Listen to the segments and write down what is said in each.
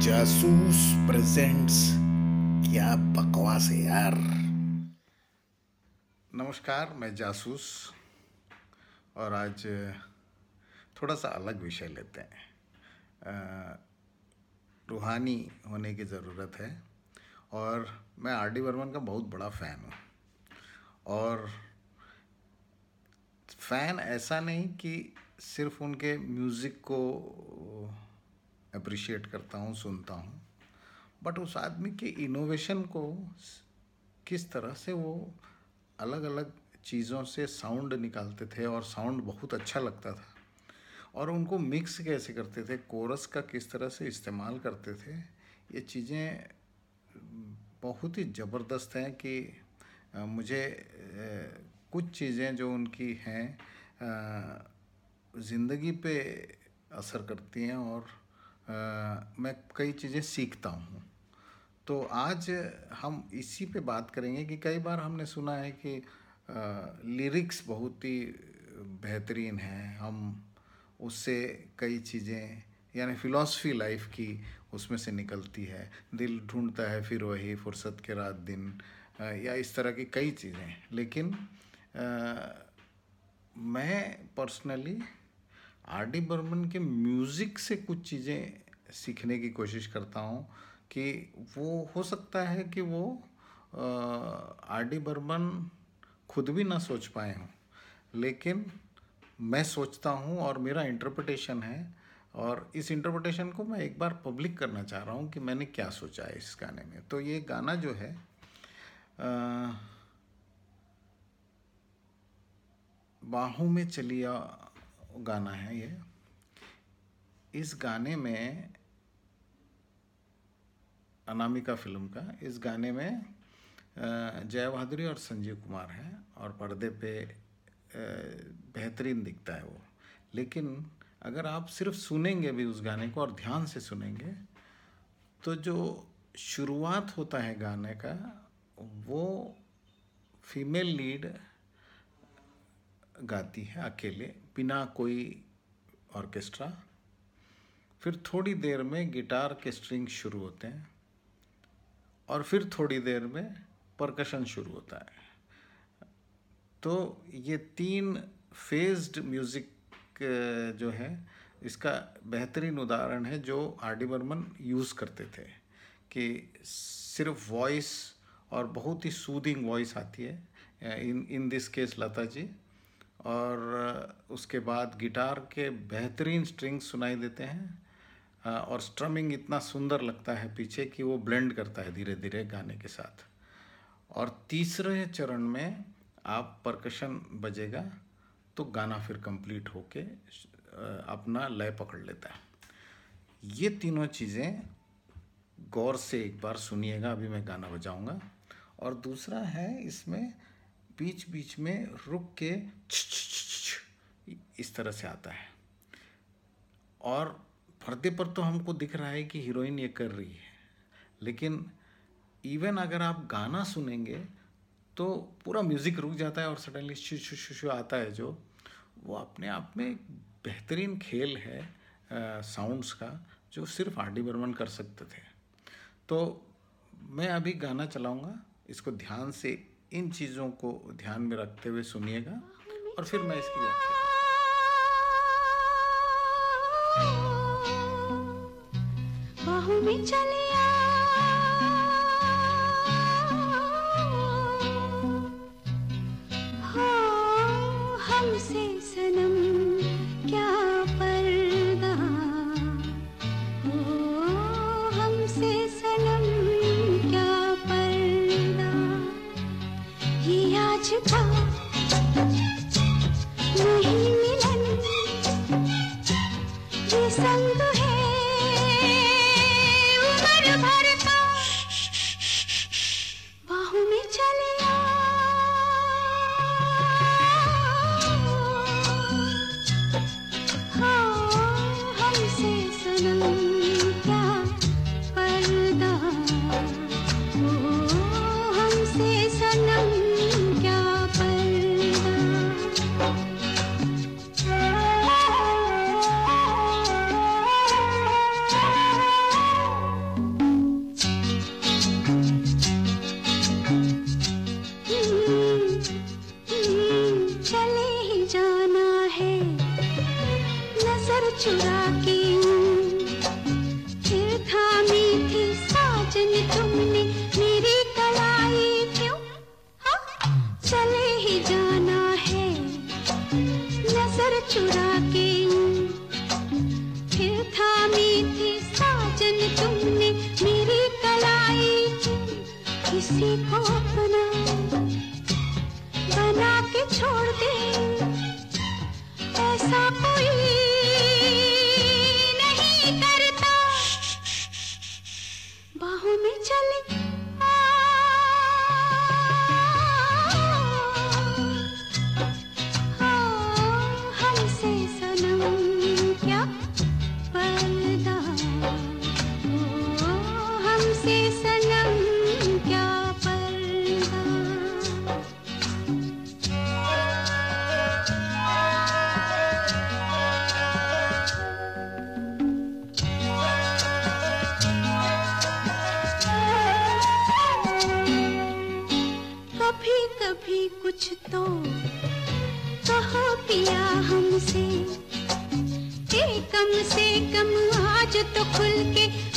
जासूस प्रेजेंट्स क्या बकवास है यार। नमस्कार, मैं जासूस और आज थोड़ा सा अलग विषय लेते हैं। रूहानी होने की ज़रूरत है और मैं आर डी वर्मन का बहुत बड़ा फ़ैन हूँ। और फ़ैन ऐसा नहीं कि सिर्फ़ उनके म्यूज़िक को अप्रिशिएट करता हूँ, सुनता हूँ। बट उस आदमी के इनोवेशन को किस तरह से वो अलग अलग चीज़ों से साउंड निकालते थे और साउंड बहुत अच्छा लगता था? और उनको मिक्स कैसे करते थे? कोरस का किस तरह से इस्तेमाल करते थे? ये चीज़ें बहुत ही ज़बरदस्त हैं कि मुझे कुछ चीज़ें जो उनकी हैं ज़िंदगी पे असर करती हैं और मैं कई चीज़ें सीखता हूँ। तो आज हम इसी पे बात करेंगे कि कई बार हमने सुना है कि लिरिक्स बहुत ही बेहतरीन हैं। हम उससे कई चीज़ें यानी फ़िलासफ़ी लाइफ की उसमें से निकलती है। दिल ढूंढता है फिर वही फुर्सत के रात दिन या इस तरह की कई चीज़ें। लेकिन आ, मैं पर्सनली आर डी बर्मन के म्यूज़िक से कुछ चीज़ें सीखने की कोशिश करता हूँ कि वो हो सकता है कि वो आर डी बर्मन खुद भी ना सोच पाए हों। लेकिन मैं सोचता हूँ और मेरा इंटरप्रटेशन है और इस इंटरप्रटेशन को मैं एक बार पब्लिक करना चाह रहा हूँ कि मैंने क्या सोचा है इस गाने में। तो ये गाना जो है बाहों में चलिया गाना है ये। इस गाने में अनामिका फ़िल्म का, इस गाने में जया बहादुरी और संजीव कुमार हैं और पर्दे पे बेहतरीन दिखता है वो। लेकिन अगर आप सिर्फ़ सुनेंगे भी उस गाने को और ध्यान से सुनेंगे तो जो शुरुआत होता है गाने का, वो फीमेल लीड गाती है अकेले। बिना कोई ऑर्केस्ट्रा। फिर थोड़ी देर में गिटार के स्ट्रिंग शुरू होते हैं और फिर थोड़ी देर में परकशन शुरू होता है। तो ये तीन फेज्ड म्यूज़िक जो है, इसका बेहतरीन उदाहरण है जो आर डी बर्मन यूज़ करते थे कि सिर्फ़ वॉइस और बहुत ही सूदिंग वॉइस आती है इन in this case Lata ji. और उसके बाद गिटार के बेहतरीन स्ट्रिंग्स सुनाई देते हैं। और स्ट्रमिंग इतना सुंदर लगता है पीछे कि वो ब्लेंड करता है धीरे धीरे गाने के साथ। और तीसरे चरण में आप परकशन बजेगा तो गाना फिर कंप्लीट होके अपना लय पकड़ लेता है। ये तीनों चीज़ें गौर से एक बार सुनिएगा, अभी मैं गाना बजाऊँगा। और दूसरा है इसमें बीच बीच में रुक के इस तरह से आता है। और पर्दे पर तो हमको दिख रहा है कि हीरोइन ये कर रही है। लेकिन इवन अगर आप गाना सुनेंगे तो पूरा म्यूज़िक रुक जाता है और सडनली शु शु शु शु आता है जो, वो अपने आप में बेहतरीन खेल है साउंड्स का, जो सिर्फ़ आर डी बर्मन कर सकते थे। तो मैं अभी गाना चलाऊँगा, इसको ध्यान से इन चीज़ों को ध्यान में रखते हुए सुनिएगा और फिर मैं इसकी व्याख्या में चलिया चुरा के फिर थामी थी साजन तुमने मेरी कलाई। किसी को अपना बना के छोड़ दे। ऐसा कोई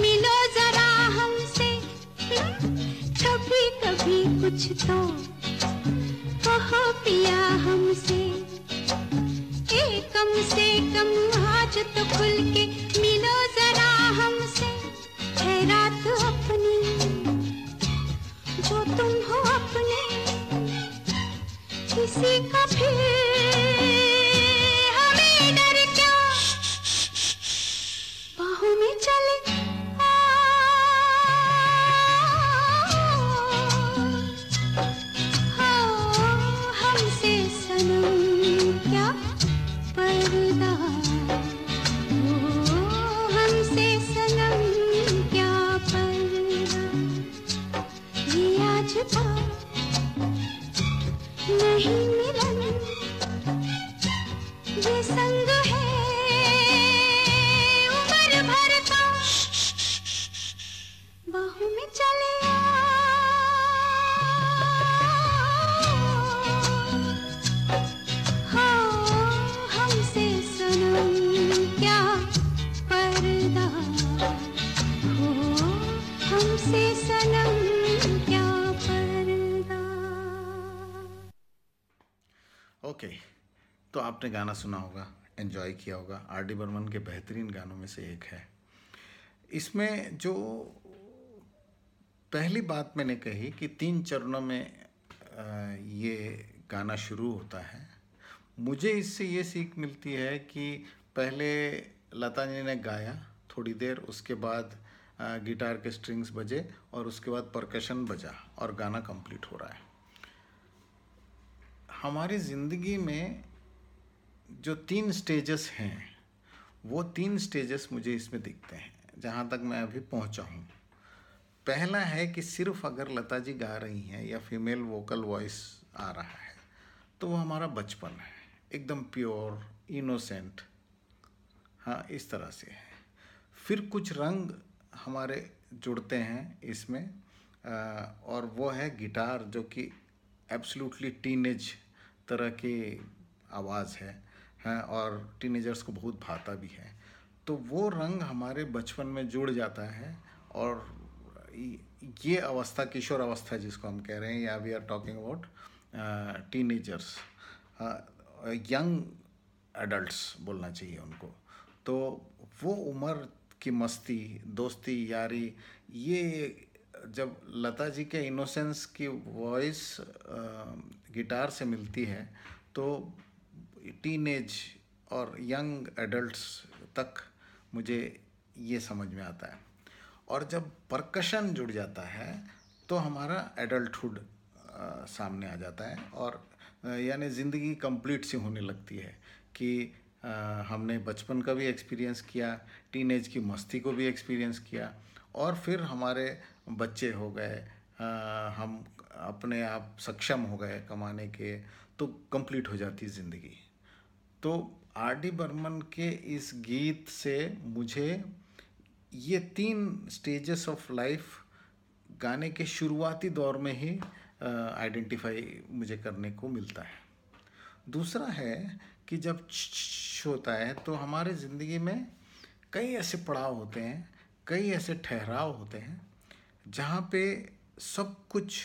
मिलो जरा हमसे। कभी कभी कुछ तो कहो पिया हमसे। कम से कम आज तो खुल के मिलो जरा हमसे। है रात अपनी, जो तुम हो अपने। किसी का फिर आपने गाना सुना होगा एंजॉय किया होगा। आर डी बर्मन के बेहतरीन गानों में से एक है। इसमें जो पहली बात मैंने कही कि तीन चरणों में ये गाना शुरू होता है। मुझे इससे ये सीख मिलती है कि पहले लता जी ने गाया थोड़ी देर, उसके बाद गिटार के स्ट्रिंग्स बजे और उसके बाद परकशन बजा और गाना कंप्लीट हो रहा है। हमारी ज़िंदगी में जो तीन स्टेजेस हैं, वो तीन स्टेजेस मुझे इसमें दिखते हैं, जहाँ तक मैं अभी पहुँचा हूँ। पहला है कि सिर्फ़ अगर लता जी गा रही हैं या फीमेल वोकल वॉइस आ रहा है तो वो हमारा बचपन है। एकदम प्योर इनोसेंट हाँ इस तरह से है। फिर कुछ रंग हमारे जुड़ते हैं इसमें और वो है गिटार, जो कि एब्सोल्युटली टीनेज तरह की आवाज़ है। हैं और टीनेजर्स को बहुत भाता भी है। तो वो रंग हमारे बचपन में जुड़ जाता है और ये अवस्था, किशोर अवस्था जिसको हम कह रहे हैं, या we are talking about teenagers young adults बोलना चाहिए उनको। तो वो उम्र की मस्ती, दोस्ती, यारी, ये जब लता जी के इनोसेंस की वॉइस गिटार से मिलती है तो टीनेज और यंग एडल्ट्स तक मुझे ये समझ में आता है। और जब परकशन जुड़ जाता है तो हमारा एडल्टहुड सामने आ जाता है और यानी ज़िंदगी कंप्लीट सी होने लगती है कि अ, हमने बचपन का भी एक्सपीरियंस किया टीनेज की मस्ती को भी एक्सपीरियंस किया और फिर हमारे बच्चे हो गए हम अपने आप सक्षम हो गए कमाने के तो कंप्लीट हो जाती ज़िंदगी। तो आर डी बर्मन के इस गीत से मुझे ये तीन स्टेजेस ऑफ़ लाइफ गाने के शुरुआती दौर में ही आइडेंटिफाई मुझे करने को मिलता है। दूसरा है कि जब होता है तो हमारे ज़िंदगी में कई ऐसे पड़ाव होते हैं, कई ऐसे ठहराव होते हैं, जहाँ पे सब कुछ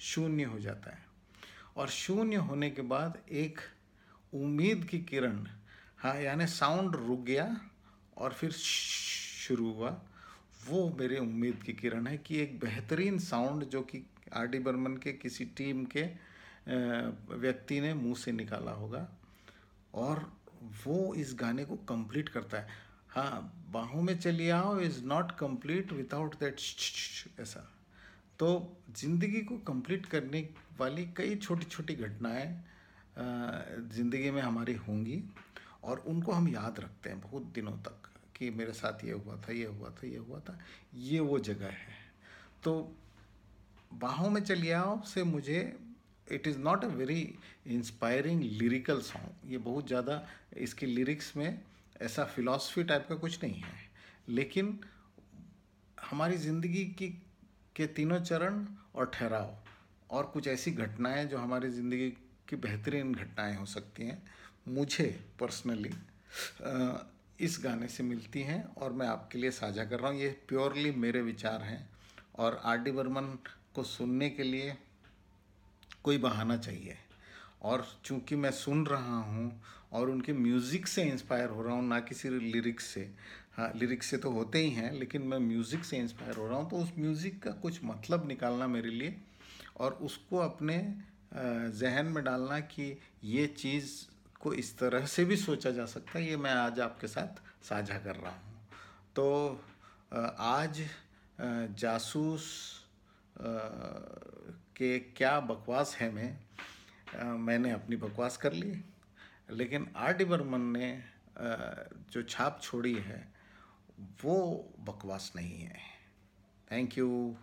शून्य हो जाता है। और शून्य होने के बाद एक उम्मीद की किरण हाँ यानी साउंड रुक गया और फिर शुरू हुआ। वो मेरे उम्मीद की किरण है कि एक बेहतरीन साउंड जो कि आर डी बर्मन के किसी टीम के व्यक्ति ने मुँह से निकाला होगा और वो इस गाने को कंप्लीट करता है। हाँ बाहों में चली आओ is not complete without that ऐसा। तो ज़िंदगी को कंप्लीट करने वाली कई छोटी छोटी घटनाएँ ज़िंदगी में हमारी होंगी और उनको हम याद रखते हैं बहुत दिनों तक कि मेरे साथ ये हुआ था, ये हुआ था, ये हुआ था, ये वो जगह है। तो बाहों में चलिए आओ से मुझे it is not a very inspiring lyrical song ये बहुत ज़्यादा इसकी लिरिक्स में ऐसा फिलॉसफी टाइप का कुछ नहीं है। लेकिन हमारी ज़िंदगी की, के तीनों चरण और ठहराव और कुछ ऐसी घटनाएँ जो हमारी ज़िंदगी की बेहतरीन घटनाएँ हो सकती हैं, मुझे पर्सनली इस गाने से मिलती हैं और मैं आपके लिए साझा कर रहा हूँ। ये प्योरली मेरे विचार हैं और आर डी बर्मन को सुनने के लिए कोई बहाना चाहिए। और चूँकि मैं सुन रहा हूँ और उनके म्यूज़िक से इंस्पायर हो रहा हूँ, ना किसी लिरिक्स से हाँ लिरिक्स से तो होते ही हैं, लेकिन मैं म्यूज़िक से इंस्पायर हो रहा हूँ तो उस म्यूज़िक का कुछ मतलब निकालना मेरे लिए और उसको अपने जहन में डालना कि ये चीज़ को इस तरह से भी सोचा जा सकता है, ये मैं आज आपके साथ साझा कर रहा हूँ। तो आज जासूस के क्या बकवास है मैं मैंने अपनी बकवास कर ली, लेकिन आर डी बर्मन ने जो छाप छोड़ी है, वो बकवास नहीं है। Thank you.